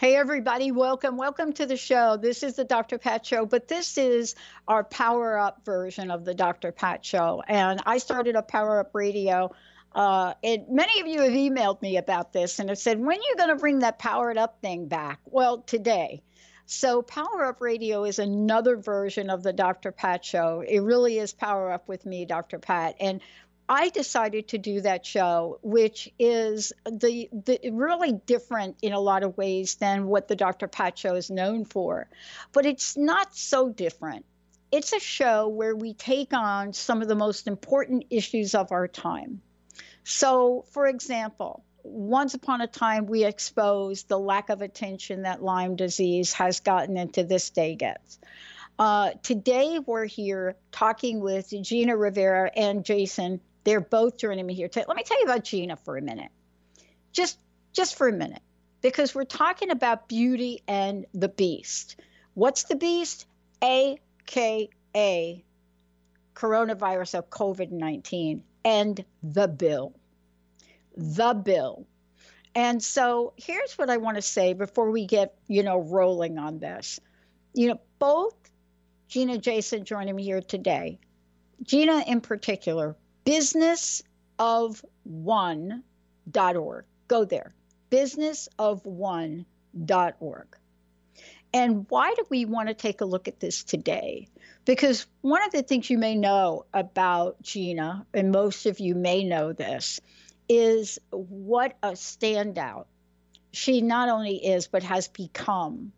Hey, everybody, welcome. Welcome to the show. This is the Dr. Pat Show, but this is our power up version of the Dr. Pat Show. And I started a power up radio. Uh, and many of you have emailed me about this and have said, when are you going to bring that powered up thing back? Well, today. So, Power Up Radio is another version of the Dr. Pat Show. It really is Power Up with me, Dr. Pat. And I decided to do that show, which is the, the really different in a lot of ways than what the Dr. Pat show is known for. But it's not so different. It's a show where we take on some of the most important issues of our time. So, for example, once upon a time, we exposed the lack of attention that Lyme disease has gotten into this day gets. Uh, today, we're here talking with Gina Rivera and Jason they're both joining me here. today. Let me tell you about Gina for a minute. Just just for a minute. Because we're talking about beauty and the beast. What's the beast? AKA coronavirus of COVID 19 and the bill. The bill. And so here's what I want to say before we get, you know, rolling on this. You know, both Gina Jason joining me here today, Gina in particular, businessofone.org. Go there, businessofone.org. And why do we want to take a look at this today? Because one of the things you may know about Gina, and most of you may know this, is what a standout she not only is, but has become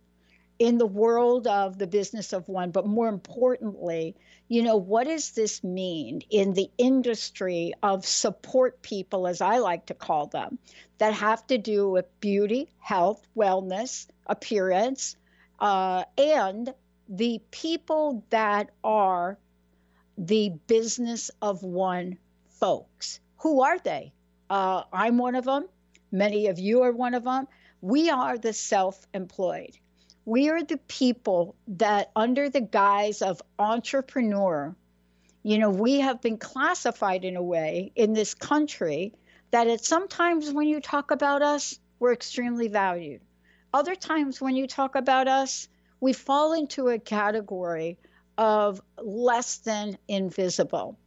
in the world of the business of one, but more importantly, you know, what does this mean in the industry of support people, as I like to call them, that have to do with beauty, health, wellness, appearance, uh, and the people that are the business of one folks. Who are they? Uh, I'm one of them. Many of you are one of them. We are the self employed we are the people that, under the guise of entrepreneur, you know, we have been classified in a way in this country that at sometimes when you talk about us, we're extremely valued. Other times when you talk about us, we fall into a category of less than invisible.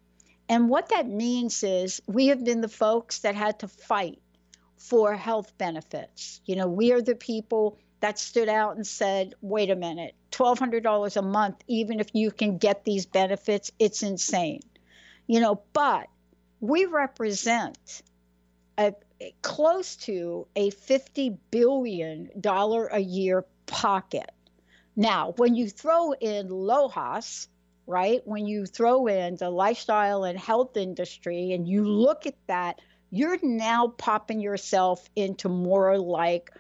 And what that means is we have been the folks that had to fight for health benefits. You know, we are the people that stood out and said, wait a minute, $1,200 a month, even if you can get these benefits, it's insane. You know, but we represent a, close to a $50 billion a year pocket. Now, when you throw in LOHAS, right, when you throw in the lifestyle and health industry and you look at that, you're now popping yourself into more like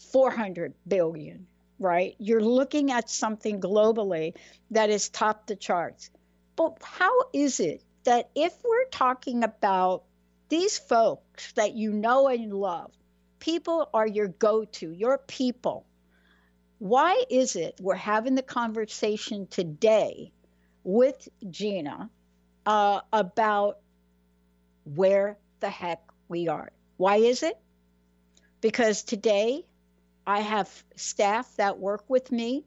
400 billion, right? You're looking at something globally that is top the charts. But how is it that if we're talking about these folks that you know and love, people are your go to, your people. Why is it we're having the conversation today with Gina uh, about where the heck we are? Why is it? Because today I have staff that work with me,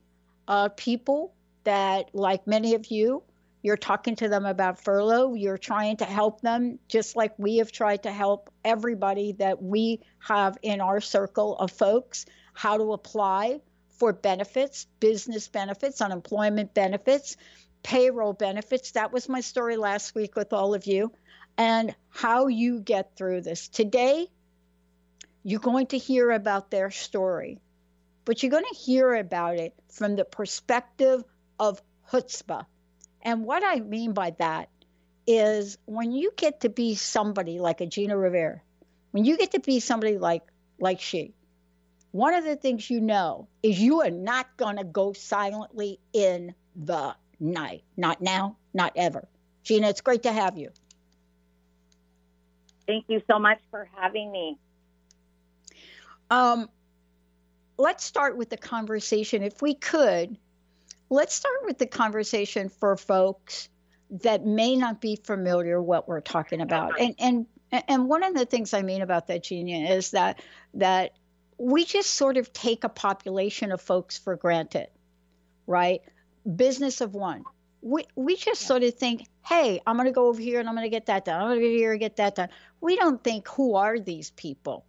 uh, people that, like many of you, you're talking to them about furlough. You're trying to help them, just like we have tried to help everybody that we have in our circle of folks how to apply for benefits, business benefits, unemployment benefits, payroll benefits. That was my story last week with all of you, and how you get through this. Today, you're going to hear about their story, but you're going to hear about it from the perspective of chutzpah. And what I mean by that is when you get to be somebody like a Gina Rivera, when you get to be somebody like like she, one of the things you know is you are not going to go silently in the night. Not now, not ever. Gina, it's great to have you. Thank you so much for having me. Um, let's start with the conversation. If we could, let's start with the conversation for folks that may not be familiar what we're talking about. And and and one of the things I mean about that, Gina, is that that we just sort of take a population of folks for granted, right? Business of one. We we just sort of think, hey, I'm going to go over here and I'm going to get that done. I'm going to go here and get that done. We don't think, who are these people?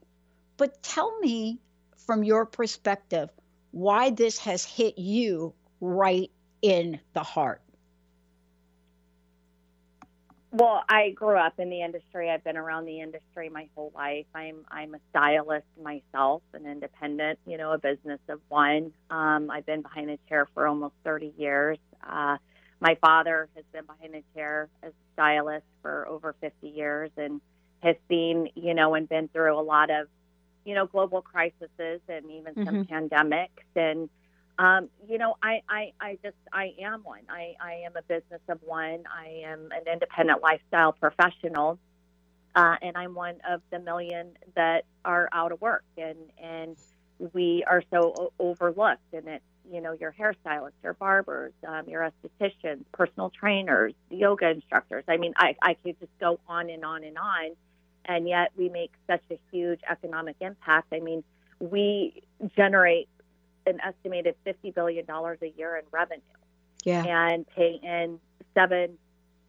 But tell me from your perspective why this has hit you right in the heart. Well, I grew up in the industry. I've been around the industry my whole life. I'm I'm a stylist myself, an independent, you know, a business of one. Um, I've been behind a chair for almost 30 years. Uh, my father has been behind a chair as a stylist for over 50 years and has seen, you know, and been through a lot of, you know, global crises and even mm-hmm. some pandemics. And, um, you know, I, I, I just, I am one. I, I am a business of one. I am an independent lifestyle professional. Uh, and I'm one of the million that are out of work. And, and we are so overlooked. And it's, you know, your hairstylists, your barbers, um, your estheticians, personal trainers, yoga instructors. I mean, I, I could just go on and on and on. And yet we make such a huge economic impact. I mean, we generate an estimated $50 billion a year in revenue. Yeah. And pay in seven,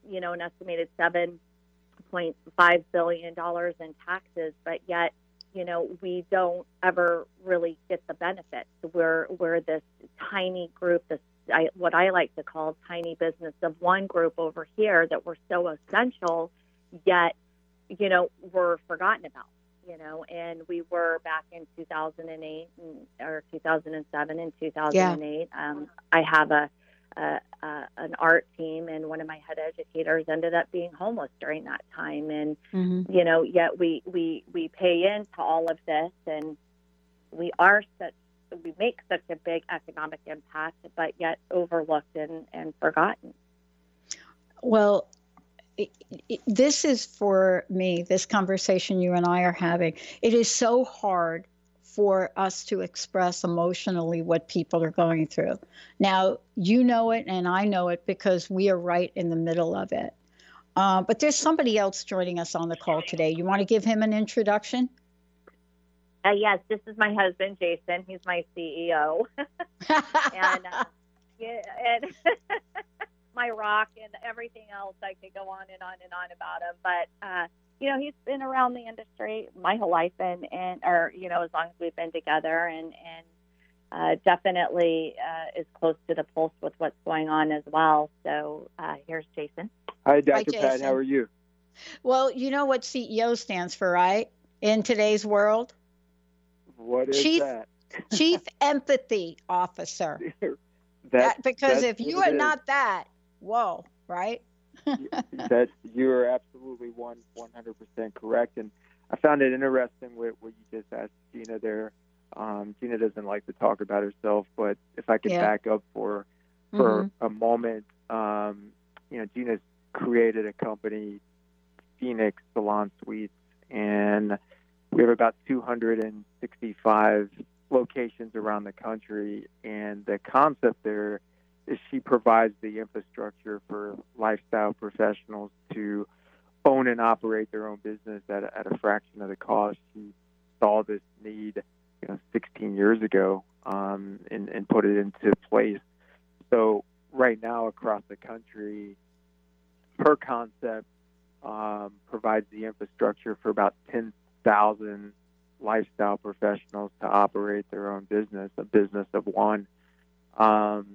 you know, an estimated $7.5 billion in taxes, but yet you know, we don't ever really get the benefits. We're we're this tiny group, this I, what I like to call tiny business of one group over here that we're so essential, yet, you know, we're forgotten about. You know, and we were back in 2008 or 2007 and 2008. Yeah. Um, I have a a, an art team, and one of my head educators ended up being homeless during that time. And mm-hmm. you know, yet we we we pay into all of this, and we are such we make such a big economic impact, but yet overlooked and, and forgotten. Well, it, it, this is for me, this conversation you and I are having. It is so hard for us to express emotionally what people are going through. Now, you know it and I know it because we are right in the middle of it. Uh, but there's somebody else joining us on the call today. You want to give him an introduction? Uh, yes, this is my husband, Jason. He's my CEO. and, uh, yeah, and my rock and everything else. I could go on and on and on about him. But uh, you know, he's been around the industry my whole life, and and or you know, as long as we've been together, and and uh, definitely uh, is close to the pulse with what's going on as well. So uh, here's Jason. Hi, Dr. Hi, Pat. How are you? Well, you know what CEO stands for, right? In today's world, what is Chief, that? Chief Empathy Officer. that, that, because if you are not that, whoa, right? that you are absolutely one one hundred percent correct, and I found it interesting what, what you just asked Gina there. Um, Gina doesn't like to talk about herself, but if I could yeah. back up for for mm-hmm. a moment, um, you know, Gina's created a company, Phoenix Salon Suites, and we have about 265 locations around the country. And the concept there she provides the infrastructure for lifestyle professionals to own and operate their own business at a, at a fraction of the cost. She saw this need, you know, 16 years ago, um, and, and put it into place. So right now across the country, her concept um, provides the infrastructure for about 10,000 lifestyle professionals to operate their own business, a business of one. Um,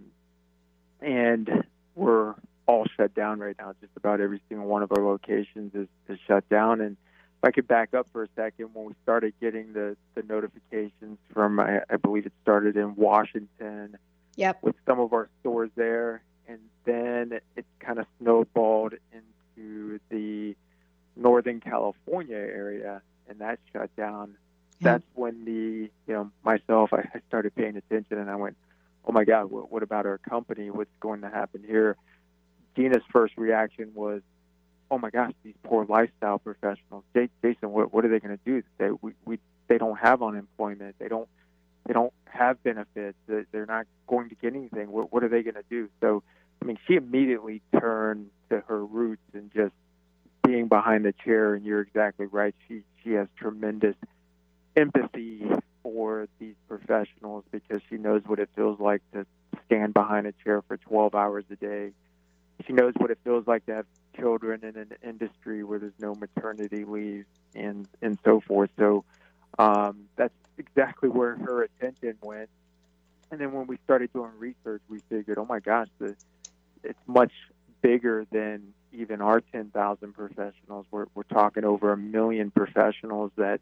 and we're all shut down right now. Just about every single one of our locations is, is shut down, and if I could back up for a second, when we started getting the, the notifications from, I, I believe it started in Washington yep. with some of our stores there, and then it kind of snowballed into the Northern California area, and that shut down. That's when the, you know, myself, I, I started paying attention, and I went, oh my God, what, what about our company? What's going to happen here? Gina's first reaction was, oh my gosh, these poor lifestyle professionals. Jason, what, what are they going to do? They we, we they don't have unemployment. They don't they don't have benefits. They're not going to get anything. What, what are they going to do? So, I mean, she immediately turned to her roots and just being behind the chair. And you're exactly right. She she has tremendous empathy for these professionals because she knows what it feels like to stand behind a chair for 12 hours a day. She knows what it feels like to have children in an industry where there's no maternity leave and and so forth. So um, that's exactly where her attention went. And then when we started doing research, we figured, oh my gosh, the, it's much bigger than even our 10,000 professionals. We're, we're talking over a million professionals that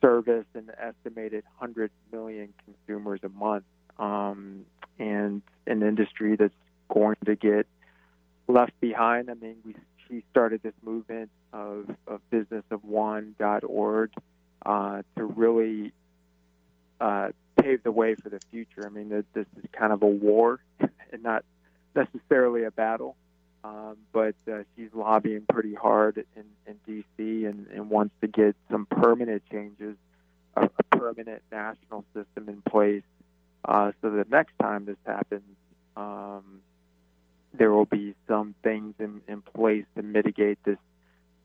service an estimated 100 million consumers a month, um, and an industry that's going to get left behind. I mean, we she started this movement of, of businessofone.org uh, to really uh, pave the way for the future. I mean, this is kind of a war and not necessarily a battle. Um, but uh, she's lobbying pretty hard in, in D.C. And, and wants to get some permanent changes, a, a permanent national system in place, uh, so that next time this happens, um, there will be some things in, in place to mitigate this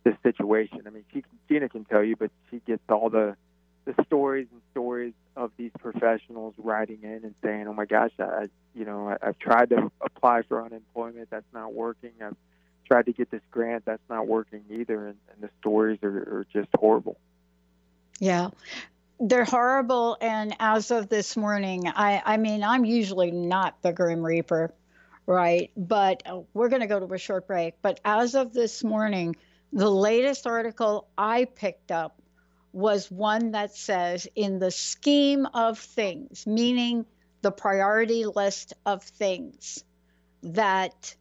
this situation. I mean, she, Gina can tell you, but she gets all the the stories and stories of these professionals writing in and saying, "Oh my gosh, I, you know, I, I've tried to apply for unemployment, that's not working. I've tried to get this grant, that's not working either." And, and the stories are, are just horrible. Yeah, they're horrible. And as of this morning, I, I mean, I'm usually not the Grim Reaper, right? But uh, we're going to go to a short break. But as of this morning, the latest article I picked up was one that says, in the scheme of things, meaning the priority list of things, that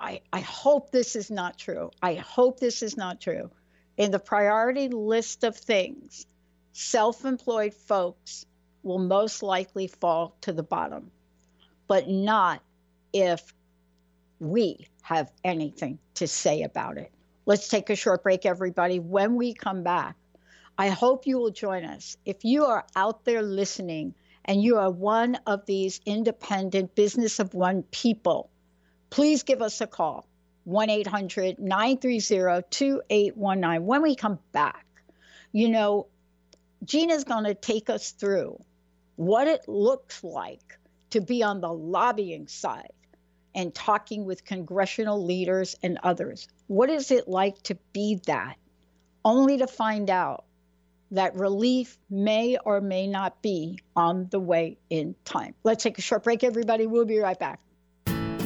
I, I hope this is not true. I hope this is not true. In the priority list of things, self employed folks will most likely fall to the bottom, but not if we have anything to say about it. Let's take a short break, everybody. When we come back, I hope you will join us. If you are out there listening and you are one of these independent business of one people, please give us a call 1 800 930 2819. When we come back, you know, Gina's going to take us through what it looks like to be on the lobbying side and talking with congressional leaders and others. What is it like to be that? Only to find out that relief may or may not be on the way in time. Let's take a short break, everybody. We'll be right back.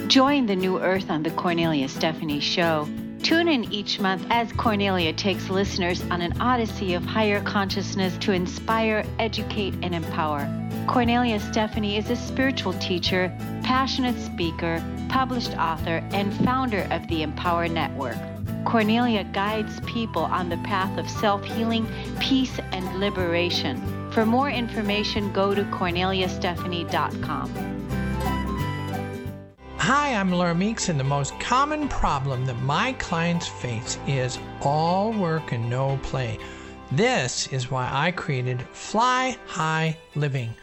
Join the new earth on the Cornelia Stephanie Show. Tune in each month as Cornelia takes listeners on an odyssey of higher consciousness to inspire, educate, and empower. Cornelia Stephanie is a spiritual teacher, passionate speaker, published author, and founder of the Empower Network. Cornelia guides people on the path of self healing, peace, and liberation. For more information, go to corneliastephanie.com. Hi, I'm Laura Meeks, and the most common problem that my clients face is all work and no play. This is why I created Fly High Living.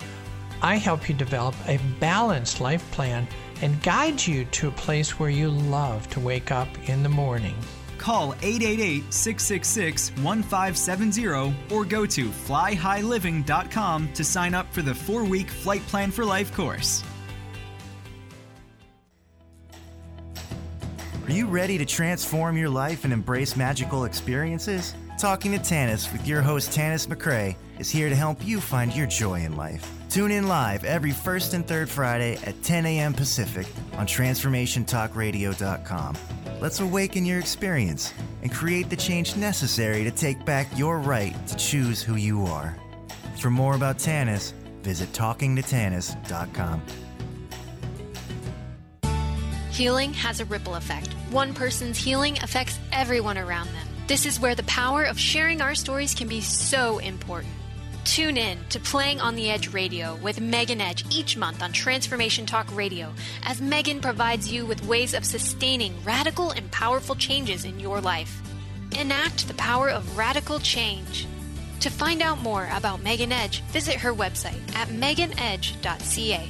I help you develop a balanced life plan and guide you to a place where you love to wake up in the morning. Call 888 666 1570 or go to flyhighliving.com to sign up for the four week Flight Plan for Life course. Are you ready to transform your life and embrace magical experiences? Talking to Tanis with your host Tanis McCray is here to help you find your joy in life. Tune in live every first and third Friday at 10 a.m. Pacific on TransformationTalkRadio.com Let's awaken your experience and create the change necessary to take back your right to choose who you are. For more about Tanis, visit talkingtotanis.com. Healing has a ripple effect. One person's healing affects everyone around them. This is where the power of sharing our stories can be so important. Tune in to Playing on the Edge Radio with Megan Edge each month on Transformation Talk Radio as Megan provides you with ways of sustaining radical and powerful changes in your life. Enact the power of radical change. To find out more about Megan Edge, visit her website at meganedge.ca.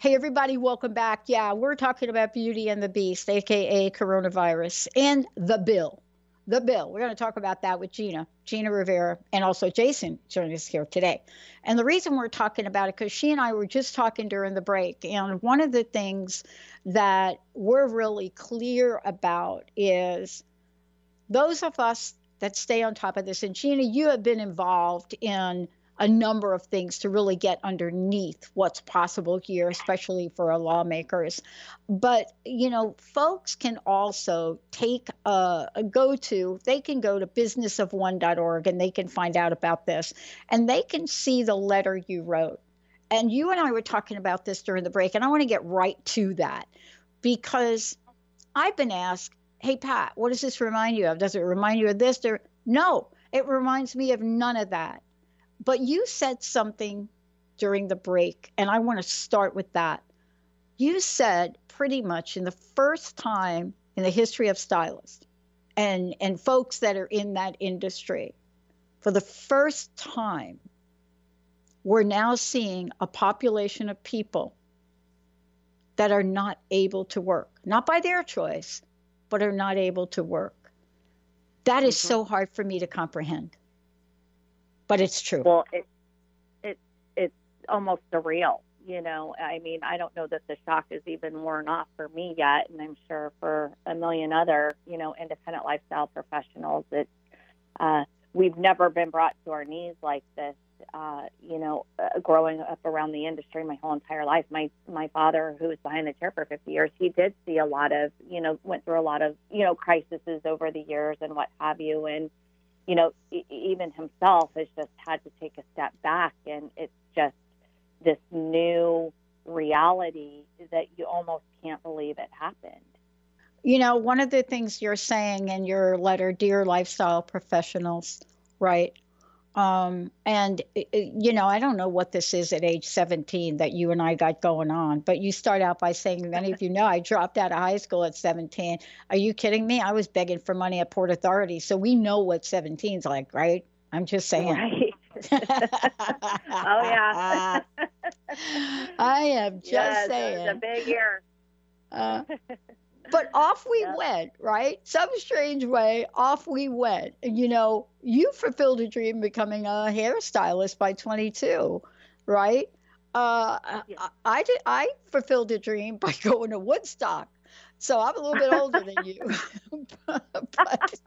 Hey, everybody, welcome back. Yeah, we're talking about Beauty and the Beast, aka coronavirus, and the bill. The bill. We're going to talk about that with Gina, Gina Rivera, and also Jason joining us here today. And the reason we're talking about it, because she and I were just talking during the break, and one of the things that we're really clear about is those of us that stay on top of this, and Gina, you have been involved in a number of things to really get underneath what's possible here, especially for our lawmakers. But, you know, folks can also take a, a go to, they can go to businessofone.org and they can find out about this and they can see the letter you wrote. And you and I were talking about this during the break, and I want to get right to that because I've been asked, hey, Pat, what does this remind you of? Does it remind you of this? No, it reminds me of none of that but you said something during the break, and I want to start with that. You said pretty much in the first time in the history of stylists and, and folks that are in that industry, for the first time, we're now seeing a population of people that are not able to work, not by their choice, but are not able to work. That is mm-hmm. so hard for me to comprehend but it's true. Well, it it it's almost surreal. You know, I mean, I don't know that the shock is even worn off for me yet, and I'm sure for a million other, you know, independent lifestyle professionals, it's uh, we've never been brought to our knees like this. Uh, you know, uh, growing up around the industry my whole entire life, my my father, who was behind the chair for 50 years, he did see a lot of, you know, went through a lot of, you know, crises over the years and what have you, and you know, even himself has just had to take a step back, and it's just this new reality that you almost can't believe it happened. You know, one of the things you're saying in your letter, Dear Lifestyle Professionals, right? Um, and, you know, I don't know what this is at age 17 that you and I got going on, but you start out by saying, many of you know, I dropped out of high school at 17. Are you kidding me? I was begging for money at Port Authority. So we know what 17's like, right? I'm just saying. Right. oh, yeah. I am just yes, saying. It's a big year. Uh, but off we yeah. went, right? Some strange way, off we went. You know, you fulfilled a dream becoming a hairstylist by 22, right? Uh, yeah. I, I, did. I fulfilled a dream by going to Woodstock, so I'm a little bit older than you. but, but,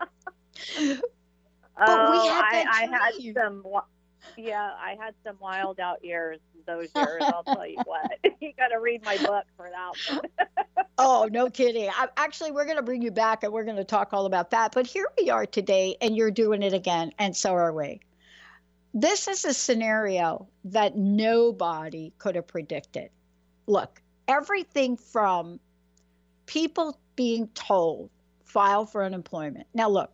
oh, we had I, I had some. Yeah, I had some wild out years those years. I'll tell you what. you got to read my book for that oh, no kidding. I, actually, we're going to bring you back and we're going to talk all about that. But here we are today, and you're doing it again, and so are we. This is a scenario that nobody could have predicted. Look, everything from people being told file for unemployment. Now, look,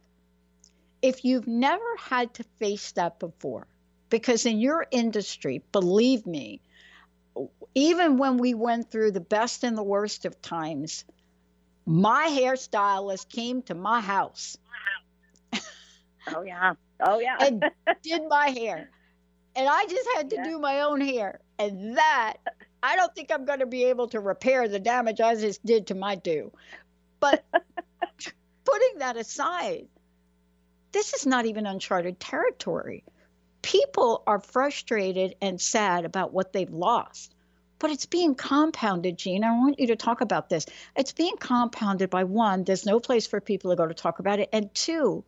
if you've never had to face that before, because in your industry, believe me, even when we went through the best and the worst of times, my hairstylist came to my house. oh, yeah. Oh, yeah. and did my hair. And I just had to yeah. do my own hair. And that, I don't think I'm going to be able to repair the damage I just did to my do. But putting that aside, this is not even uncharted territory. People are frustrated and sad about what they've lost, but it's being compounded, Gene. I want you to talk about this. It's being compounded by one, there's no place for people to go to talk about it, and two,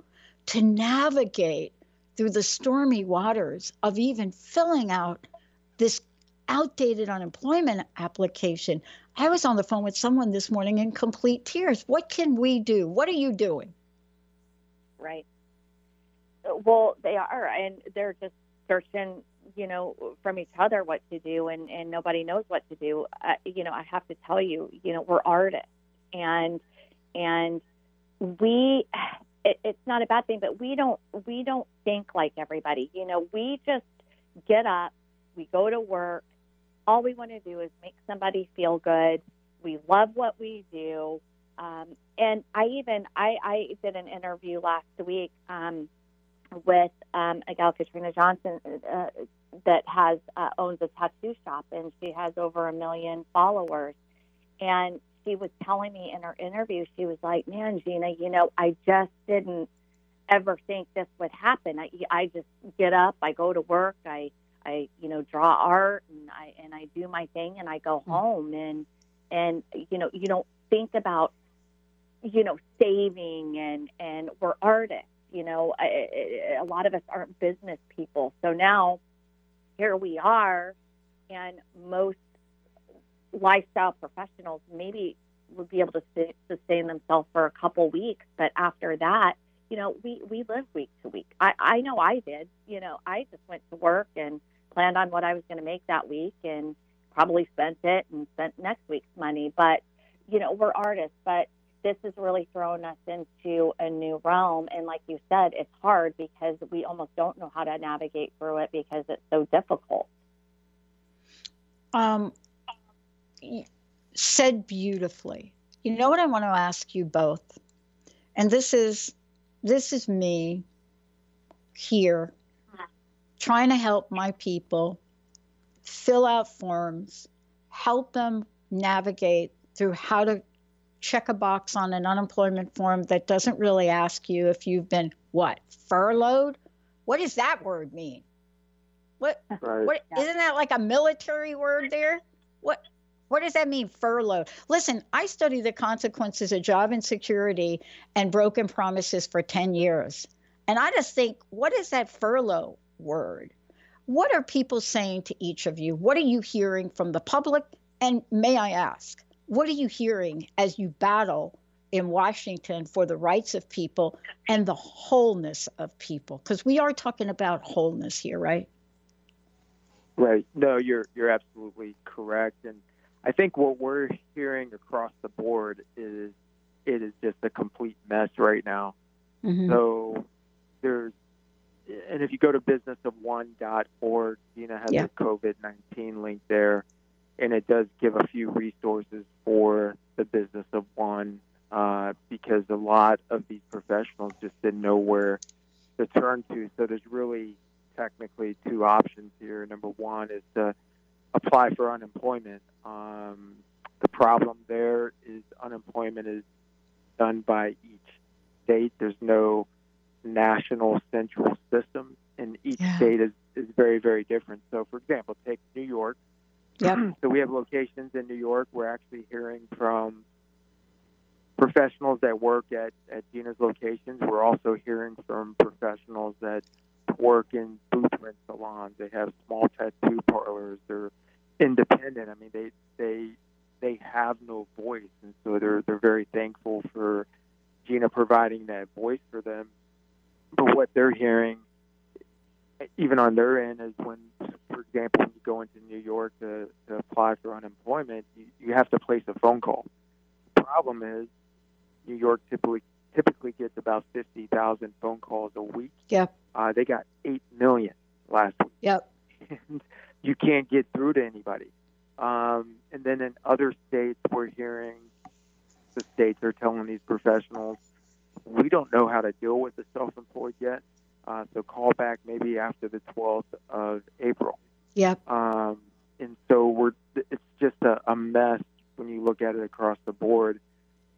to navigate through the stormy waters of even filling out this outdated unemployment application. I was on the phone with someone this morning in complete tears. What can we do? What are you doing? Right. Well, they are, and they're just searching, you know, from each other what to do, and and nobody knows what to do. Uh, you know, I have to tell you, you know, we're artists, and and we. It, it's not a bad thing, but we don't we don't think like everybody. You know, we just get up, we go to work, all we want to do is make somebody feel good. We love what we do. Um, and I even I, I did an interview last week um, with um, a gal Katrina Johnson uh, that has uh, owns a tattoo shop and she has over a million followers. And she was telling me in her interview, she was like, "Man, Gina, you know, I just didn't ever think this would happen. I, I just get up, I go to work, I I you know draw art and I and I do my thing and I go mm-hmm. home and and you know you don't think about you know saving and and we're artists you know I, a lot of us aren't business people. So now here we are and most lifestyle professionals maybe would be able to sustain themselves for a couple weeks but after that you know we we live week to week. I i know i did. You know i just went to work and planned on what I was going to make that week and probably spent it and spent next week's money. But, you know, we're artists, but this has really thrown us into a new realm. And like you said, it's hard because we almost don't know how to navigate through it because it's so difficult. Um, said beautifully. You know what I want to ask you both? And this is this is me here trying to help my people fill out forms, help them navigate through how to check a box on an unemployment form that doesn't really ask you if you've been what furloughed. What does that word mean? What? Right. What isn't that like a military word there? What? What does that mean, furloughed? Listen, I studied the consequences of job insecurity and broken promises for 10 years. And I just think, what is that furlough? word. What are people saying to each of you? What are you hearing from the public? And may I ask, what are you hearing as you battle in Washington for the rights of people and the wholeness of people? Because we are talking about wholeness here, right? Right. No, you're you're absolutely correct. And I think what we're hearing across the board is it is just a complete mess right now. Mm-hmm. So there's and if you go to businessofone.org, Gina has yeah. a COVID 19 link there, and it does give a few resources for the business of one uh, because a lot of these professionals just didn't know where to turn to. So there's really technically two options here. Number one is to apply for unemployment. Um, the problem there is unemployment is done by each state. There's no national central system, and each yeah. state is, is very, very different. So, for example, take New York. Yep. so we have locations in New York. We're actually hearing from professionals that work at, at Gina's locations. We're also hearing from professionals that work in blueprint salons. They have small tattoo parlors. They're independent. I mean, they they they have no voice, and so they're they're very thankful for Gina providing that voice for them but what they're hearing, even on their end, is when, for example, you go into New York to, to apply for unemployment, you, you have to place a phone call The problem is New York typically typically gets about 50,000 phone calls a week. Yep. Uh, they got 8 million last week. Yep. And you can't get through to anybody. Um, and then in other states, we're hearing the states are telling these professionals, we don't know how to deal with the self employed yet. Uh, so call back maybe after the 12th of April. Yep. Um, and so we're it's just a, a mess when you look at it across the board.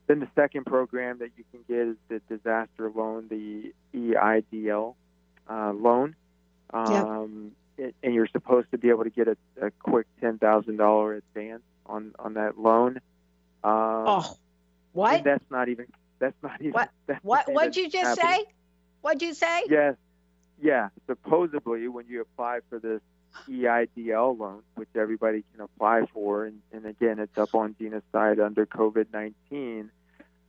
Then the second program that you can get is the disaster loan, the EIDL uh, loan. Um, it, and you're supposed to be able to get a, a quick ten thousand dollar advance on on that loan. Um, oh, what? that's not even that's not even What? What? What'd you just happening. say? What'd you say? Yes. Yeah. Supposedly, when you apply for this EIDL loan, which everybody can apply for, and, and again, it's up on Gina's side under COVID 19,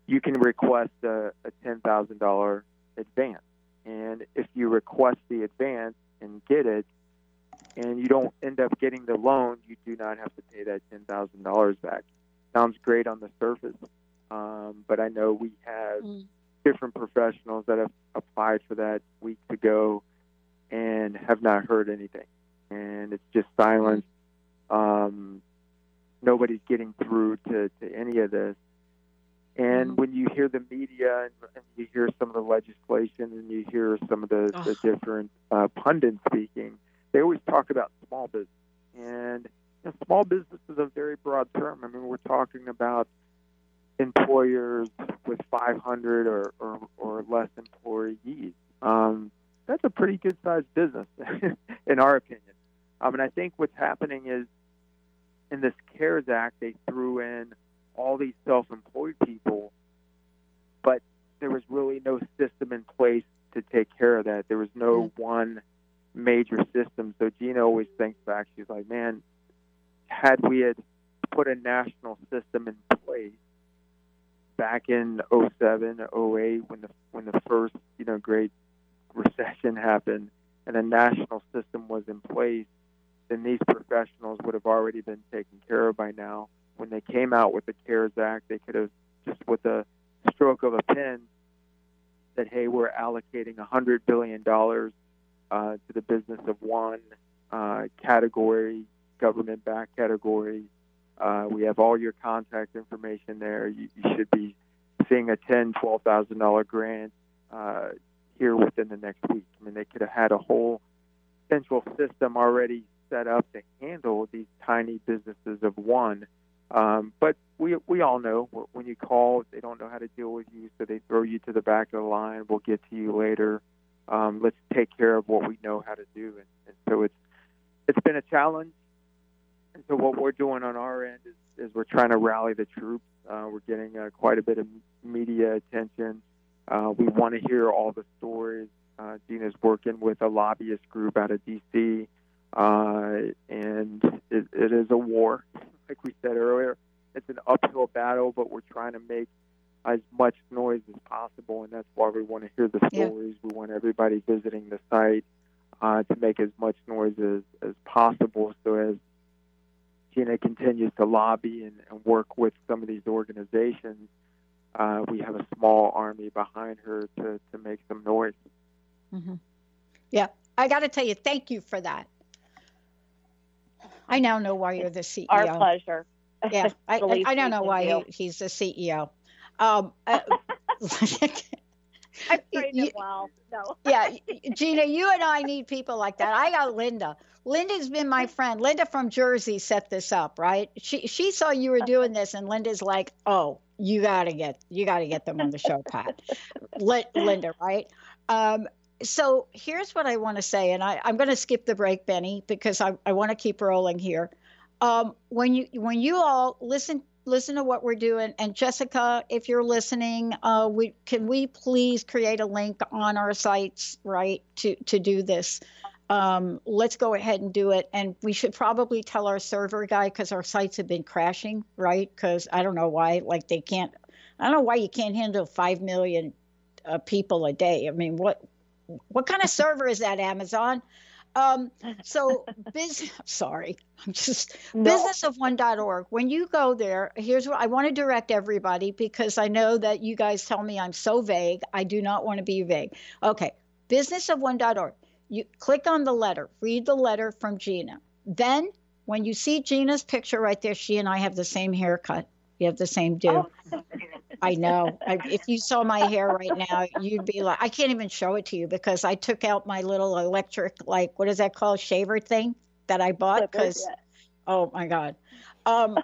you can request a, a $10,000 advance. And if you request the advance and get it, and you don't end up getting the loan, you do not have to pay that $10,000 back. Sounds great on the surface, um, but I know we have Mm. Different professionals that have applied for that week to go and have not heard anything. And it's just silence. Um, nobody's getting through to, to any of this. And when you hear the media and, and you hear some of the legislation and you hear some of the, the different uh, pundits speaking, they always talk about small business. And you know, small business is a very broad term. I mean, we're talking about employers with 500 or, or, or less employees. Um, that's a pretty good sized business, in our opinion. Um, and I think what's happening is in this CARES Act, they threw in all these self employed people, but there was really no system in place to take care of that. There was no one major system. So Gina always thinks back, she's like, man, had we had put a national system in place back in 07, 08, when the when the first you know great recession happened, and a national system was in place, then these professionals would have already been taken care of by now. When they came out with the CARES Act, they could have just with a stroke of a pen said, "Hey, we're allocating 100 billion dollars uh, to the business of one uh, category, government-backed category. Uh, we have all your contact information there. You, you should be seeing a ten, twelve thousand dollar grant uh, here within the next week. I mean, they could have had a whole central system already set up to handle these tiny businesses of one. Um, but we we all know when you call, they don't know how to deal with you, so they throw you to the back of the line. We'll get to you later. Um, let's take care of what we know how to do, and, and so it's it's been a challenge. And so what we're doing on our end is, is we're trying to rally the troops. Uh, we're getting uh, quite a bit of media attention. Uh, we want to hear all the stories. Uh, Gina's working with a lobbyist group out of D.C., uh, and it, it is a war, like we said earlier. It's an uphill battle, but we're trying to make as much noise as possible, and that's why we want to hear the Yeah. stories. We want everybody visiting the site uh, to make as much noise as, as possible so as Gina continues to lobby and, and work with some of these organizations, uh, we have a small army behind her to, to make some noise. hmm Yeah, I got to tell you, thank you for that. I now know why you're the CEO. Our pleasure. Yeah, I, I, I don't know why do. he, he's the CEO. Um, uh, I trained You- him well. No. yeah, Gina, you and I need people like that. I got Linda. Linda's been my friend. Linda from Jersey set this up, right? She she saw you were doing this, and Linda's like, "Oh, you gotta get you gotta get them on the show, Pat." Li- Linda, right? Um, so here's what I want to say, and I, I'm going to skip the break, Benny, because I, I want to keep rolling here. Um, when you when you all listen listen to what we're doing, and Jessica, if you're listening, uh, we can we please create a link on our sites, right, to to do this. Um, let's go ahead and do it, and we should probably tell our server guy because our sites have been crashing, right? Because I don't know why, like they can't. I don't know why you can't handle five million uh, people a day. I mean, what what kind of server is that, Amazon? Um, so, biz, sorry, I'm just no. businessofone.org. When you go there, here's what I want to direct everybody because I know that you guys tell me I'm so vague. I do not want to be vague. Okay, businessofone.org. You click on the letter, read the letter from Gina. Then, when you see Gina's picture right there, she and I have the same haircut. We have the same do. Oh. I know. I, if you saw my hair right now, you'd be like, I can't even show it to you because I took out my little electric, like, what is that called, shaver thing that I bought? Because, oh my God. Um,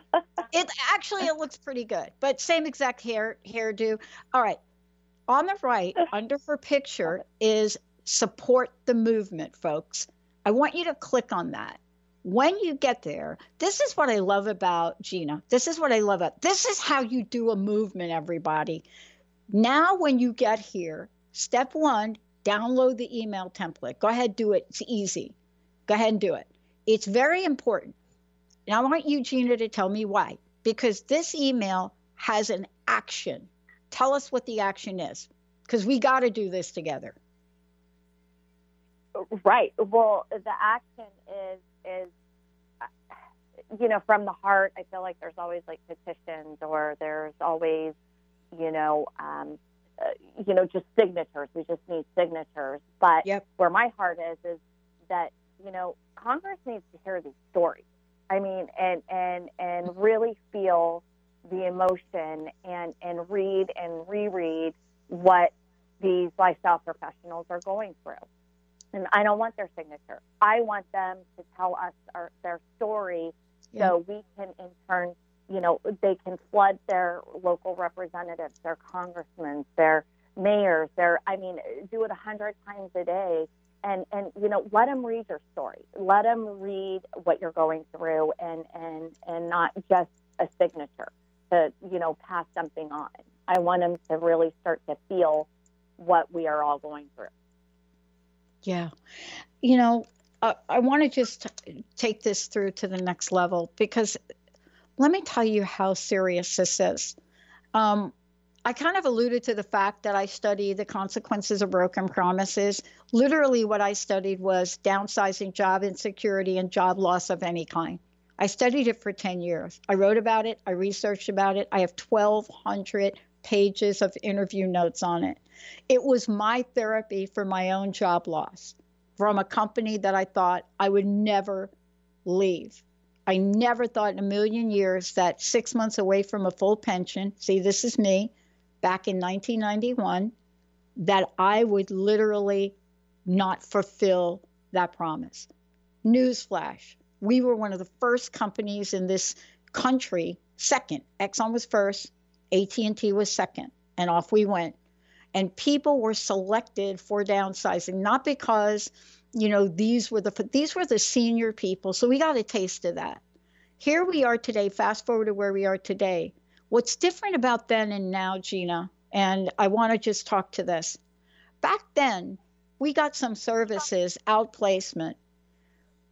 it actually it looks pretty good, but same exact hair hairdo. All right. On the right, under her picture, is support the movement, folks. I want you to click on that when you get there, this is what I love about Gina. This is what I love about this is how you do a movement, everybody. Now, when you get here, step one, download the email template. Go ahead, do it. It's easy. Go ahead and do it. It's very important. Now, I want you, Gina, to tell me why. Because this email has an action. Tell us what the action is, because we got to do this together. Right. Well, the action is is you know from the heart i feel like there's always like petitions or there's always you know um, uh, you know just signatures. We just need signatures. But yep. where my heart is is that you know congress needs to hear these stories. I mean and and and really feel the emotion and and read and reread what these lifestyle professionals are going through and I don't want their signature. I want them to tell us our, their story yeah. so we can in turn, you know, they can flood their local representatives, their congressmen, their mayors, their, I mean, do it a hundred times a day. And, and you know let them read your story let them read what you're going through and and and not just a signature to you know pass something on i want them to really start to feel what we are all going through yeah. You know, I, I want to just take this through to the next level because let me tell you how serious this is. Um, I kind of alluded to the fact that I study the consequences of broken promises. Literally, what I studied was downsizing job insecurity and job loss of any kind. I studied it for 10 years. I wrote about it, I researched about it. I have 1,200 pages of interview notes on it. It was my therapy for my own job loss from a company that I thought I would never leave. I never thought in a million years that six months away from a full pension, see, this is me back in 1991, that I would literally not fulfill that promise. Newsflash we were one of the first companies in this country, second. Exxon was first, AT&T was second, and off we went and people were selected for downsizing not because you know these were the these were the senior people. So we got a taste of that. Here we are today fast forward to where we are today. What's different about then and now gina and i want to just talk to this. Back then we got some services outplacement.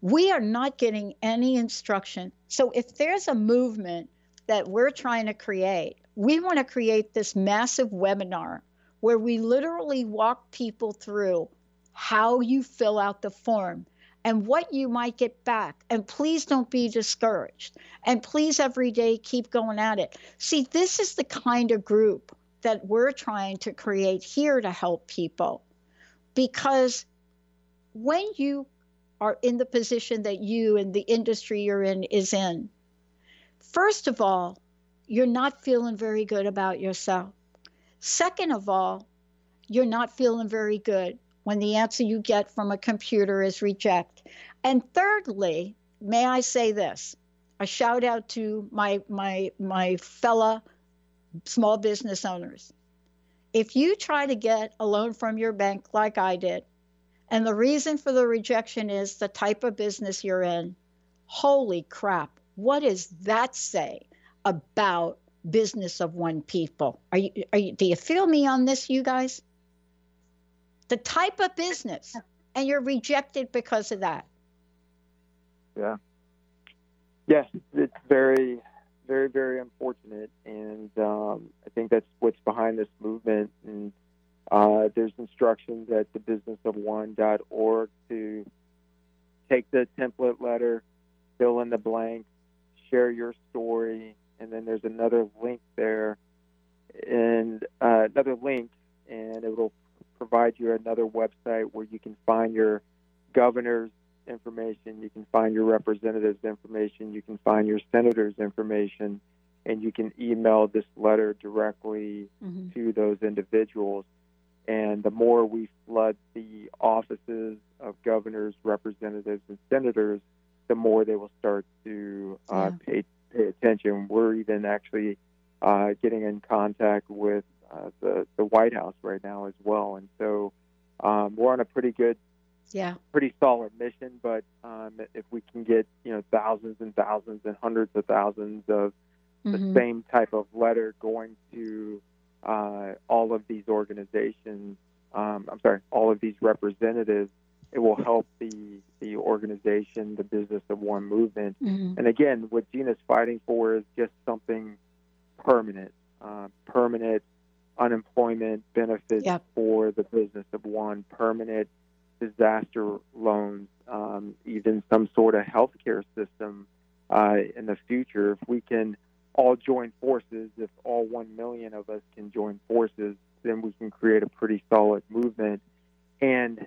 We are not getting any instruction. So if there's a movement that we're trying to create we want to create this massive webinar where we literally walk people through how you fill out the form and what you might get back. And please don't be discouraged. And please, every day, keep going at it. See, this is the kind of group that we're trying to create here to help people. Because when you are in the position that you and the industry you're in is in, first of all, you're not feeling very good about yourself. Second of all, you're not feeling very good when the answer you get from a computer is reject. And thirdly, may I say this? A shout out to my my my fella small business owners. If you try to get a loan from your bank like I did, and the reason for the rejection is the type of business you're in, holy crap, what does that say about business of one people. Are you, are you, do you feel me on this, you guys? The type of business, and you're rejected because of that. Yeah. Yes, it's very, very, very unfortunate, and um, I think that's what's behind this movement. And uh, there's instructions at the businessofone.org to take the template letter, fill in the blanks, share your story, and then there's another link there, and uh, another link, and it will provide you another website where you can find your governor's information, you can find your representative's information, you can find your senator's information, and you can email this letter directly mm-hmm. to those individuals. And the more we flood the offices of governors, representatives, and senators, the more they will start to uh, yeah. pay, pay attention. We're even actually uh, getting in contact with uh, the, the White House right now as well. And so um, we're on a pretty good, yeah, pretty solid mission. But um, if we can get, you know, thousands and thousands and hundreds of thousands of mm-hmm. the same type of letter going to uh, all of these organizations, um, I'm sorry, all of these representatives, it will help the the organization, the business of one movement. Mm-hmm. And again, what Gina's fighting for is just something permanent, uh, permanent unemployment benefits yep. for the business of one, permanent disaster loans, um, even some sort of health care system uh, in the future. If we can all join forces, if all one million of us can join forces, then we can create a pretty solid movement. And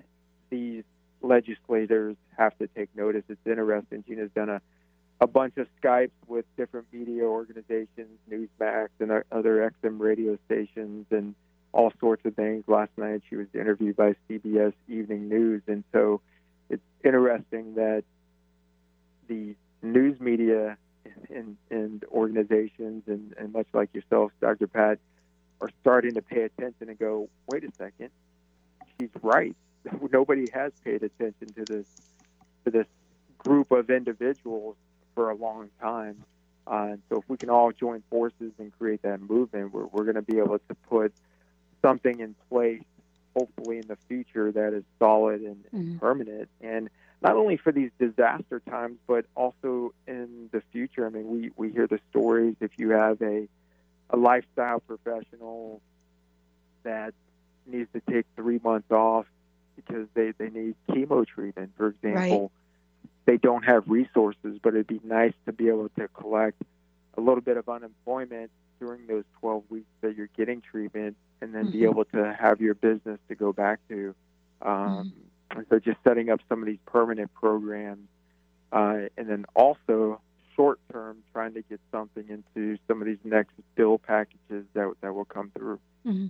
these legislators have to take notice. It's interesting. Gina's done a a bunch of Skypes with different media organizations, Newsmax and other XM radio stations, and all sorts of things. Last night she was interviewed by CBS Evening News, and so it's interesting that the news media and, and organizations, and, and much like yourself, Dr. Pat, are starting to pay attention and go, wait a second, she's right. Nobody has paid attention to this to this group of individuals for a long time. Uh, and so if we can all join forces and create that movement, we're, we're going to be able to put something in place, hopefully in the future, that is solid and, mm-hmm. permanent. And not only for these disaster times, but also in the future. I mean, we, we hear the stories if you have a, a lifestyle professional that needs to take three months off because they, they need chemo treatment, for example. Right they don't have resources, but it'd be nice to be able to collect a little bit of unemployment during those 12 weeks that you're getting treatment and then mm-hmm. be able to have your business to go back to. Um, mm-hmm. And so just setting up some of these permanent programs uh, and then also short term trying to get something into some of these next bill packages that, that will come through. Mm-hmm.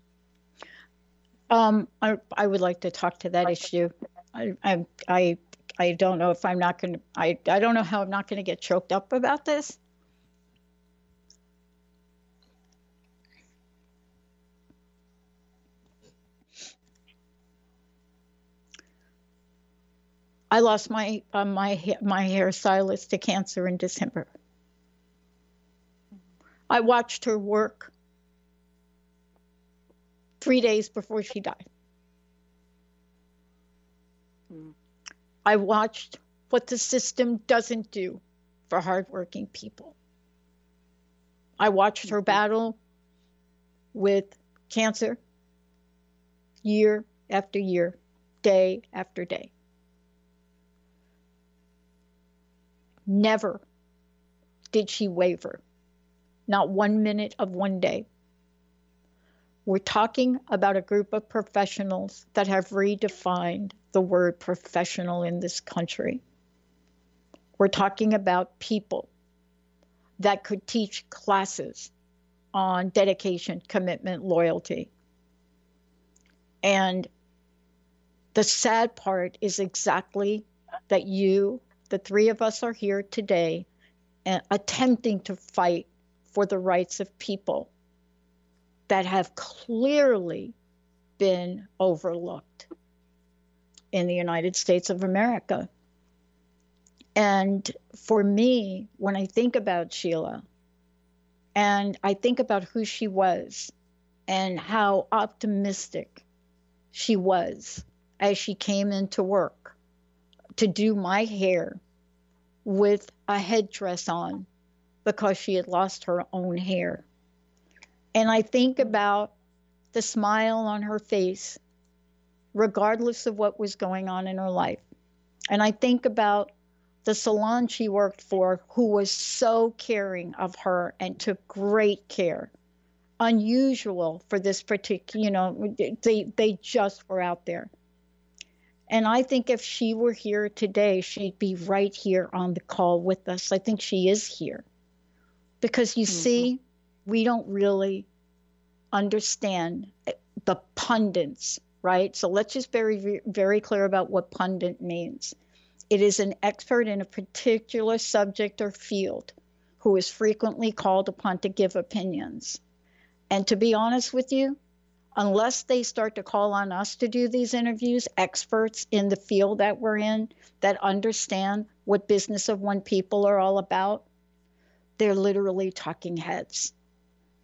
Um, I, I would like to talk to that issue. I, I, I I don't know if I'm not going to, I, I don't know how I'm not going to get choked up about this. I lost my uh, my my hairstylist to cancer in December. I watched her work three days before she died. Mm. I watched what the system doesn't do for hardworking people. I watched her battle with cancer year after year, day after day. Never did she waver, not one minute of one day. We're talking about a group of professionals that have redefined the word professional in this country. We're talking about people that could teach classes on dedication, commitment, loyalty. And the sad part is exactly that you, the three of us, are here today attempting to fight for the rights of people that have clearly been overlooked in the United States of America. And for me, when I think about Sheila and I think about who she was and how optimistic she was as she came into work to do my hair with a headdress on because she had lost her own hair. And I think about the smile on her face regardless of what was going on in her life. And I think about the salon she worked for, who was so caring of her and took great care. Unusual for this particular, you know, they they just were out there. And I think if she were here today, she'd be right here on the call with us. I think she is here. Because you mm-hmm. see, we don't really understand the pundits, right? So let's just be very very clear about what pundit means. It is an expert in a particular subject or field who is frequently called upon to give opinions. And to be honest with you, unless they start to call on us to do these interviews, experts in the field that we're in that understand what business of one people are all about, they're literally talking heads.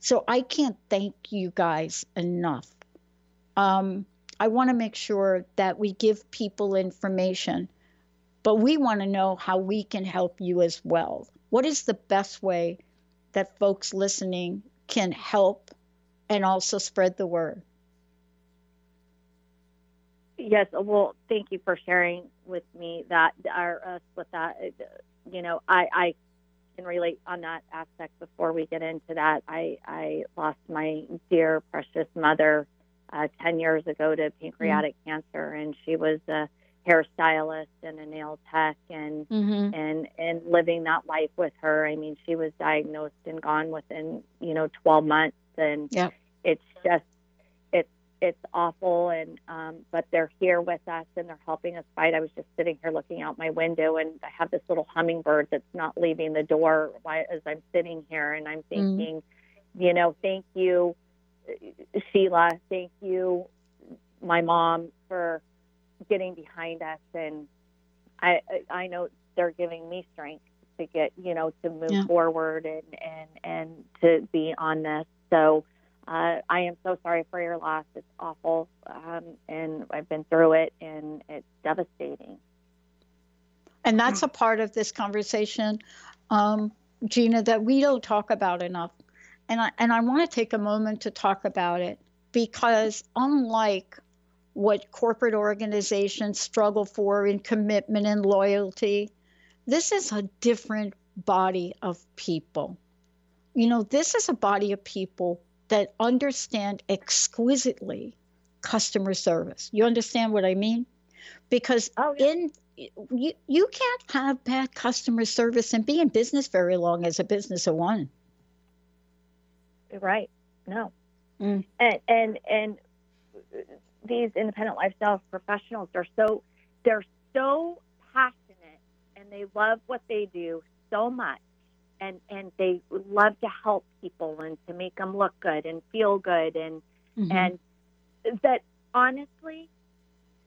So I can't thank you guys enough. Um, I want to make sure that we give people information but we want to know how we can help you as well. What is the best way that folks listening can help and also spread the word? Yes, well, thank you for sharing with me that, or us with that. You know, I, I can relate on that aspect. Before we get into that, I, I lost my dear, precious mother uh, 10 years ago to pancreatic mm-hmm. cancer, and she was a hairstylist and a nail tech and mm-hmm. and and living that life with her. I mean, she was diagnosed and gone within you know 12 months, and yep. it's just it's awful. And um, but they're here with us and they're helping us fight. I was just sitting here looking out my window, and I have this little hummingbird that's not leaving the door as I'm sitting here, and I'm mm-hmm. thinking, mm-hmm. you know, thank you, Sheila, thank you, my mom for getting behind us, and I I know they're giving me strength to get you know to move yeah. forward and and and to be on this. So uh, I am so sorry for your loss. It's awful, um, and I've been through it, and it's devastating. And that's a part of this conversation, um, Gina, that we don't talk about enough. And I and I want to take a moment to talk about it because unlike what corporate organizations struggle for in commitment and loyalty. This is a different body of people. You know, this is a body of people that understand exquisitely customer service. You understand what I mean? Because oh, yeah. in you, you can't have bad customer service and be in business very long as a business of one. Right. No. Mm. And and and these independent lifestyle professionals are so they're so passionate and they love what they do so much and and they love to help people and to make them look good and feel good and mm-hmm. and that honestly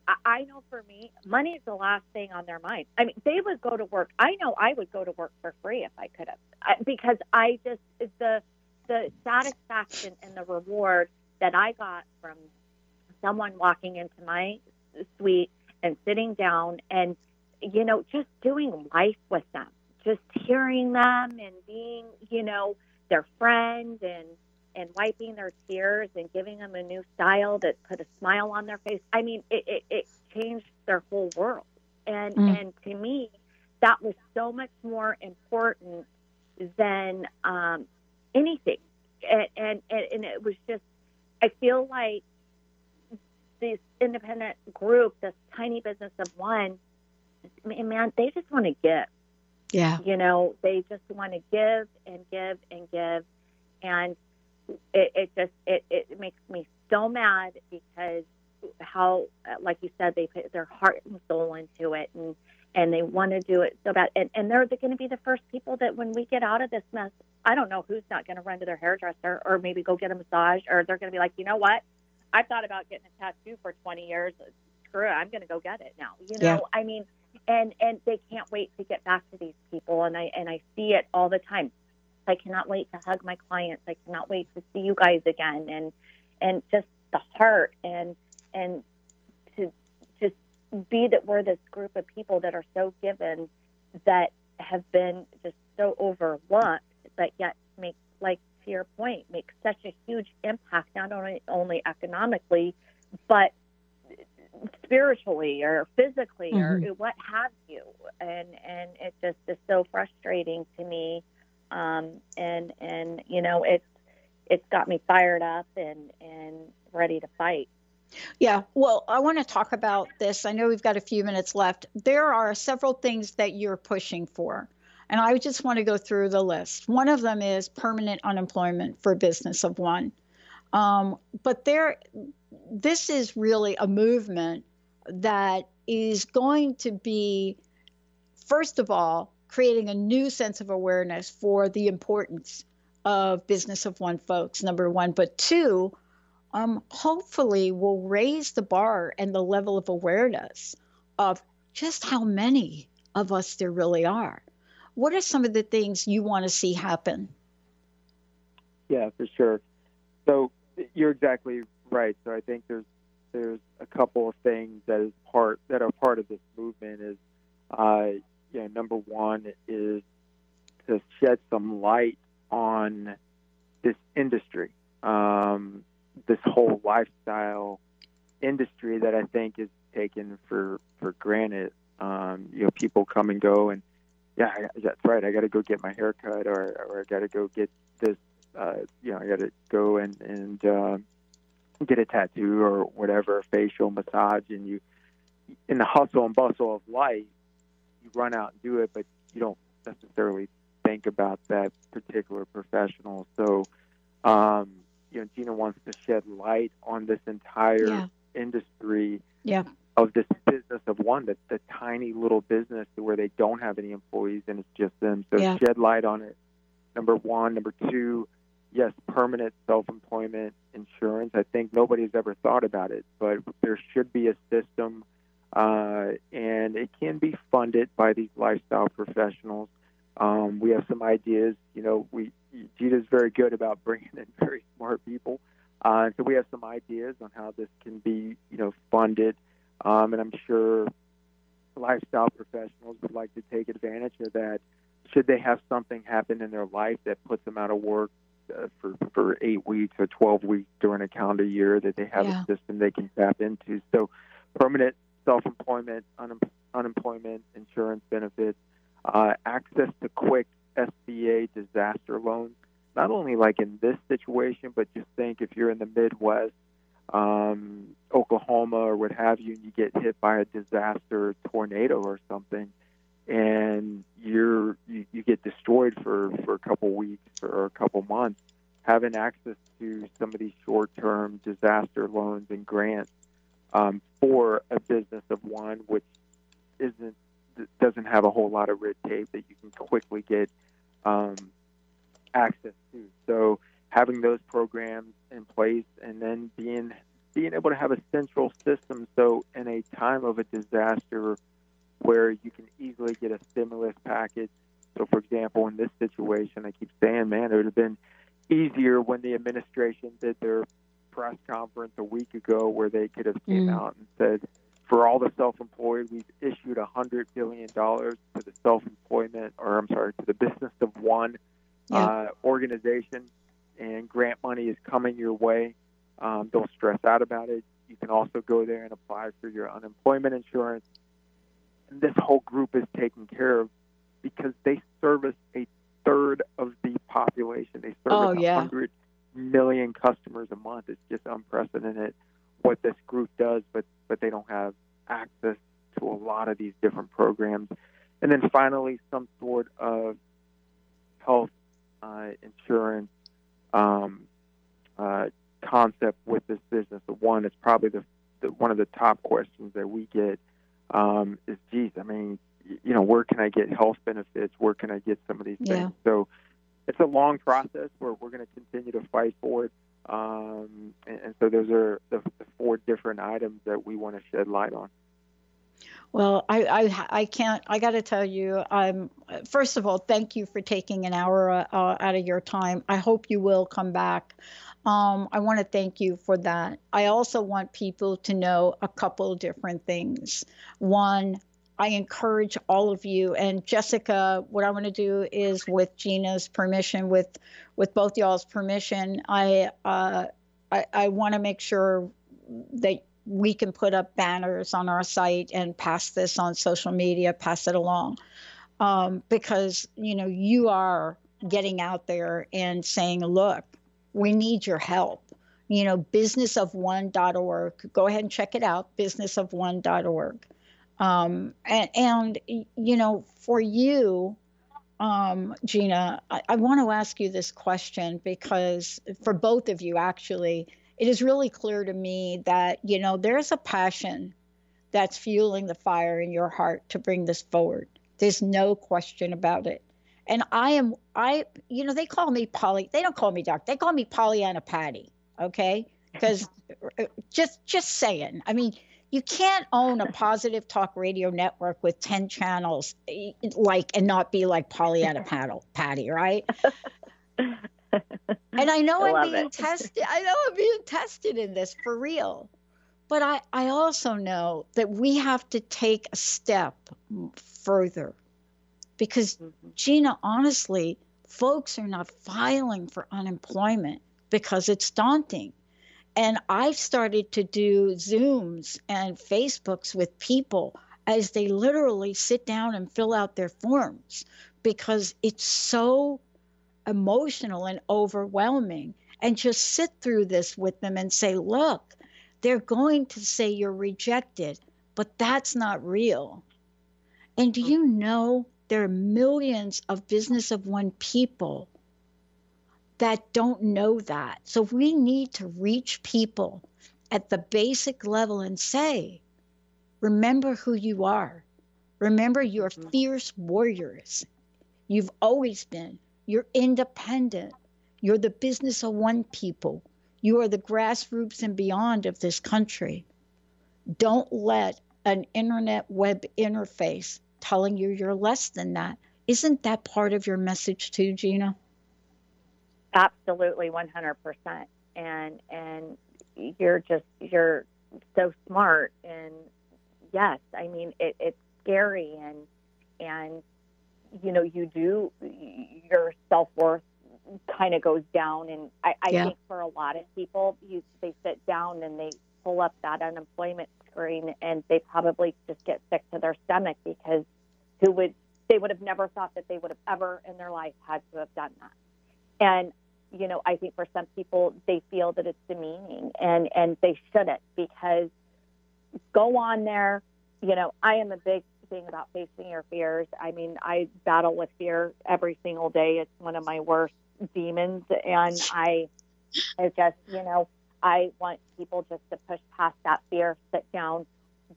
I I know for me, money is the last thing on their mind. I mean, they would go to work. I know I would go to work for free if I could have, because I just the the satisfaction and the reward that I got from someone walking into my suite and sitting down and, you know, just doing life with them, just hearing them and being, you know, their friend and, and wiping their tears and giving them a new style that put a smile on their face. I mean, it, it, it changed their whole world. And, mm. and to me, that was so much more important than um, anything. And, and, and it was just, I feel like this independent group, this tiny business of one, man, they just want to give. Yeah. You know, they just want to give and give and give. And it, it just, it, it makes me so mad because how, like you said, they put their heart and soul into it and, and they want to do it so bad. And, and they're going to be the first people that when we get out of this mess, I don't know who's not going to run to their hairdresser or maybe go get a massage or they're going to be like, you know what? I've thought about getting a tattoo for 20 years. Screw it, I'm going to go get it now. You know, yeah. I mean, and and they can't wait to get back to these people, and I and I see it all the time. I cannot wait to hug my clients. I cannot wait to see you guys again, and and just the heart and and to just be that we're this group of people that are so given that have been just so overlooked, but yet make like to your point, make such a huge impact, not only only economically, but spiritually or physically Mhm. or what have you and and it just is so frustrating to me um and and you know it's it's got me fired up and and ready to fight Yeah, well, I want to talk about this. I know we've got a few minutes left. There are several things that you're pushing for, and I just want to go through the list. One of them is permanent unemployment for business of one. Um, but there, this is really a movement that is going to be, first of all, creating a new sense of awareness for the importance of business of one folks, number one. But two, um, hopefully will raise the bar and the level of awareness of just how many of us there really are. What are some of the things you want to see happen? Yeah, for sure. So you're exactly right. So I think there's there's a couple of things that is part that are part of this movement is uh, you know number one is to shed some light on this industry, um, this whole lifestyle industry that I think is taken for for granted. Um, you know, people come and go, and yeah, that's right. I got to go get my hair cut, or or I got to go get this. Uh, you know, I got to go and and uh, get a tattoo or whatever, facial massage, and you in the hustle and bustle of life, you run out and do it, but you don't necessarily think about that particular professional. So, um, you know, Gina wants to shed light on this entire Yeah. industry Yeah. of this business of one, that the tiny little business where they don't have any employees and it's just them. So Yeah. shed light on it. Number one. Number two, yes, permanent self-employment insurance. I think nobody's ever thought about it, but there should be a system, uh, and it can be funded by these lifestyle professionals. Um, we have some ideas. You know, we Gita's very good about bringing in very smart people. Uh, so we have some ideas on how this can be, you know, funded, um, and I'm sure lifestyle professionals would like to take advantage of that. Should they have something happen in their life that puts them out of work uh, for for eight weeks or 12 weeks during a calendar year, that they have Yeah. a system they can tap into. So permanent self-employment, unem- unemployment insurance benefits, uh, access to quick SBA disaster loans. Not only like in this situation, but just think if you're in the Midwest, um, Oklahoma, or what have you, and you get hit by a disaster tornado or something, and you're you, you get destroyed for for a couple weeks or a couple months. Having access to some of these short-term disaster loans and grants um, for a business of one, which isn't doesn't have a whole lot of red tape that you can quickly get um, access to. So having those programs in place and then being being able to have a central system so in a time of a disaster where you can easily get a stimulus package. So for example, in this situation, I keep saying, man, it would have been easier when the administration did their press conference a week ago where they could have came Mm. out and said, for all the self-employed, we've issued a hundred billion dollars to the self-employment, or I'm sorry, to the business of one Yeah. uh, organization, and grant money is coming your way. Um, don't stress out about it. You can also go there and apply for your unemployment insurance. This whole group is taken care of because they service a third of the population. They service Oh, a yeah. 100 million customers a month. It's just unprecedented what this group does, but but they don't have access to a lot of these different programs. And then finally, some sort of health uh, insurance um, uh, concept with this business. The one that's probably the, the one of the top questions that we get um, is, geez, I mean, you know, where can I get health benefits? Where can I get some of these Yeah. things? So it's a long process where we're going to continue to fight for it. Um, and, and so those are the, the four different items that we want to shed light on. Well, I, I, I can't, I got to tell you, I'm, first of all, thank you for taking an hour uh, out of your time. I hope you will come back. Um, I want to thank you for that. I also want people to know a couple different things. One, I encourage all of you and Jessica. What I want to do is, with Gina's permission, with with both y'all's permission, I uh, I, I want to make sure that we can put up banners on our site and pass this on social media, pass it along. Um, because, you know, you are getting out there and saying, look, we need your help. You know, businessofone.org. Go ahead and check it out, businessofone.org. Um, and, and, you know, for you, um, Gina, I, I want to ask you this question because for both of you, actually, it is really clear to me that, you know, there's a passion that's fueling the fire in your heart to bring this forward. There's no question about it. And I am, I, you know, they call me Polly, they don't call me Doc, they call me Pollyanna Patty, okay? Because uh, just, just saying, I mean, you can't own a positive talk radio network with 10 channels like and not be like Pollyanna Paddle, Patty, right? and I know I am being it. tested. I know I'm being tested in this for real. But I, I also know that we have to take a step further because, mm-hmm. Gina, honestly, folks are not filing for unemployment because it's daunting. And I've started to do Zooms and Facebooks with people as they literally sit down and fill out their forms because it's so emotional and overwhelming. And just sit through this with them and say, look, they're going to say you're rejected, but that's not real. And do you know there are millions of business of one people that don't know that. So we need to reach people at the basic level and say, remember who you are. Remember you're mm-hmm. fierce warriors. You've always been. You're independent. You're the business of one people. You are the grassroots and beyond of this country. Don't let an internet web interface telling you you're less than that. Isn't that part of your message too, Gina? Absolutely, 100%. And and you're just you're so smart and yes, I mean it, it's scary and and you know you do your self worth kind of goes down and I, I yeah. think for a lot of people you they sit down and they pull up that unemployment screen and they probably just get sick to their stomach because who would they would have never thought that they would have ever in their life had to have done that and you know, I think for some people they feel that it's demeaning, and and they shouldn't because go on there. You know, I am a big thing about facing your fears. I mean, I battle with fear every single day. It's one of my worst demons, and I, I just, you know, I want people just to push past that fear, sit down,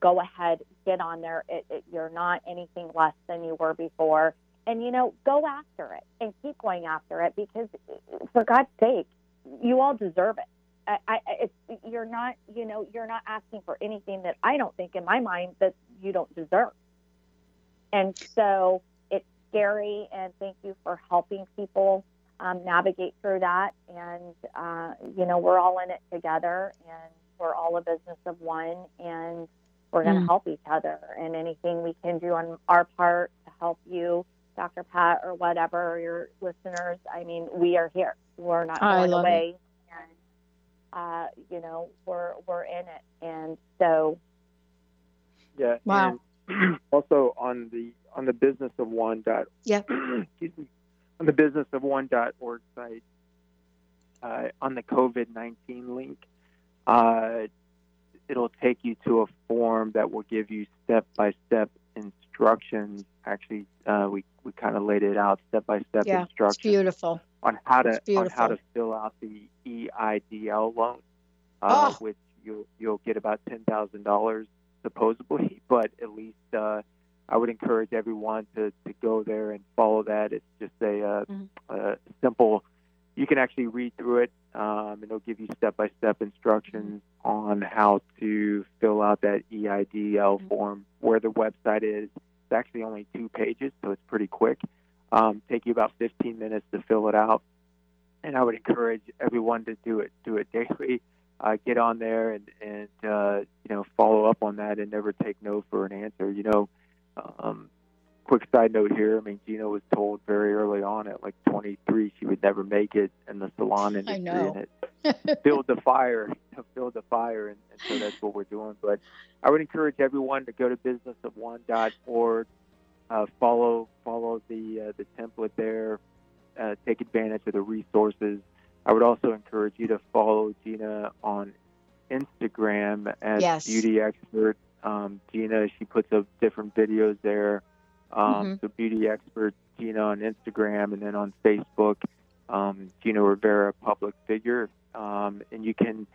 go ahead, get on there. It, it, you're not anything less than you were before and you know go after it and keep going after it because for god's sake you all deserve it I, I, it's, you're not, you know, you're not asking for anything that I don't think in my mind that you don't deserve. And so it's scary. And thank you for helping people um, navigate through that. And uh, you know, we're all in it together, and we're all a business of one, and we're going to mm. help each other. And anything we can do on our part to help you Dr. Pat or whatever, or your listeners, I mean, we are here. We're not going away. It. And, uh, you know, we're, we're in it. And so. Yeah. Wow. also on the, on the business of one dot, yeah. excuse me, on the business of one dot org site, uh, on the COVID 19 link, uh, it'll take you to a form that will give you step by step instructions. Actually, uh, we we kind of laid it out step by step instructions. beautiful. On how to on how to fill out the EIDL loan, uh, oh. which you'll you'll get about ten thousand dollars supposedly, but at least uh, I would encourage everyone to, to go there and follow that. It's just a, uh, mm-hmm. a simple. You can actually read through it, um, and it'll give you step by step instructions mm-hmm. on how to fill out that EIDL mm-hmm. form, where the website is, it's actually only two pages, so it's pretty quick. Um, take you about 15 minutes to fill it out, and I would encourage everyone to do it. Do it daily. Uh, get on there and and uh, you know follow up on that, and never take no for an answer. You know, um, quick side note here. I mean, Gina was told very early on at like 23 she would never make it in the salon industry, I know. and it filled the fire, filled the fire, and, and so that's what we're doing. But I would encourage everyone to go to businessofone.org, uh, follow follow the uh, the template there, uh, take advantage of the resources. I would also encourage you to follow Gina on Instagram as Yes. Beauty Expert. Um, Gina, she puts up different videos there. Um, Mhm. So Beauty Expert Gina on Instagram and then on Facebook, um, Gina Rivera, public figure. Um, and you can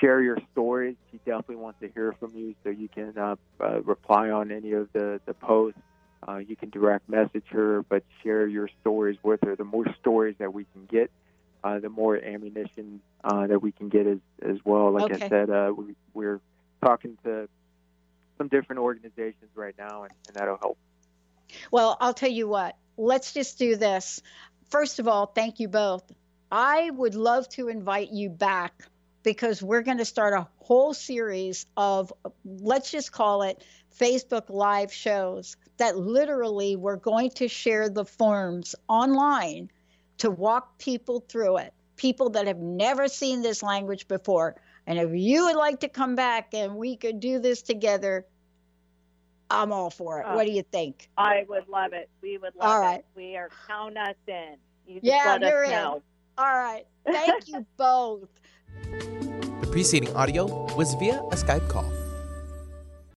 share your stories. She definitely wants to hear from you, so you can uh, uh, reply on any of the, the posts. Uh, you can direct message her, but share your stories with her. The more stories that we can get, uh, the more ammunition uh, that we can get as, as well. Like Okay. I said, uh, we, we're talking to some different organizations right now, and, and that'll help. Well, I'll tell you what, let's just do this. First of all, thank you both. I would love to invite you back because we're going to start a whole series of, let's just call it Facebook Live shows that literally we're going to share the forms online to walk people through it, people that have never seen this language before. And if you would like to come back and we could do this together, I'm all for it. Oh. What do you think? I would love it. We would love All right. it. We are count us in. You just Yeah, let us you're in. know. All right. Thank you both. The preceding audio was via a Skype call.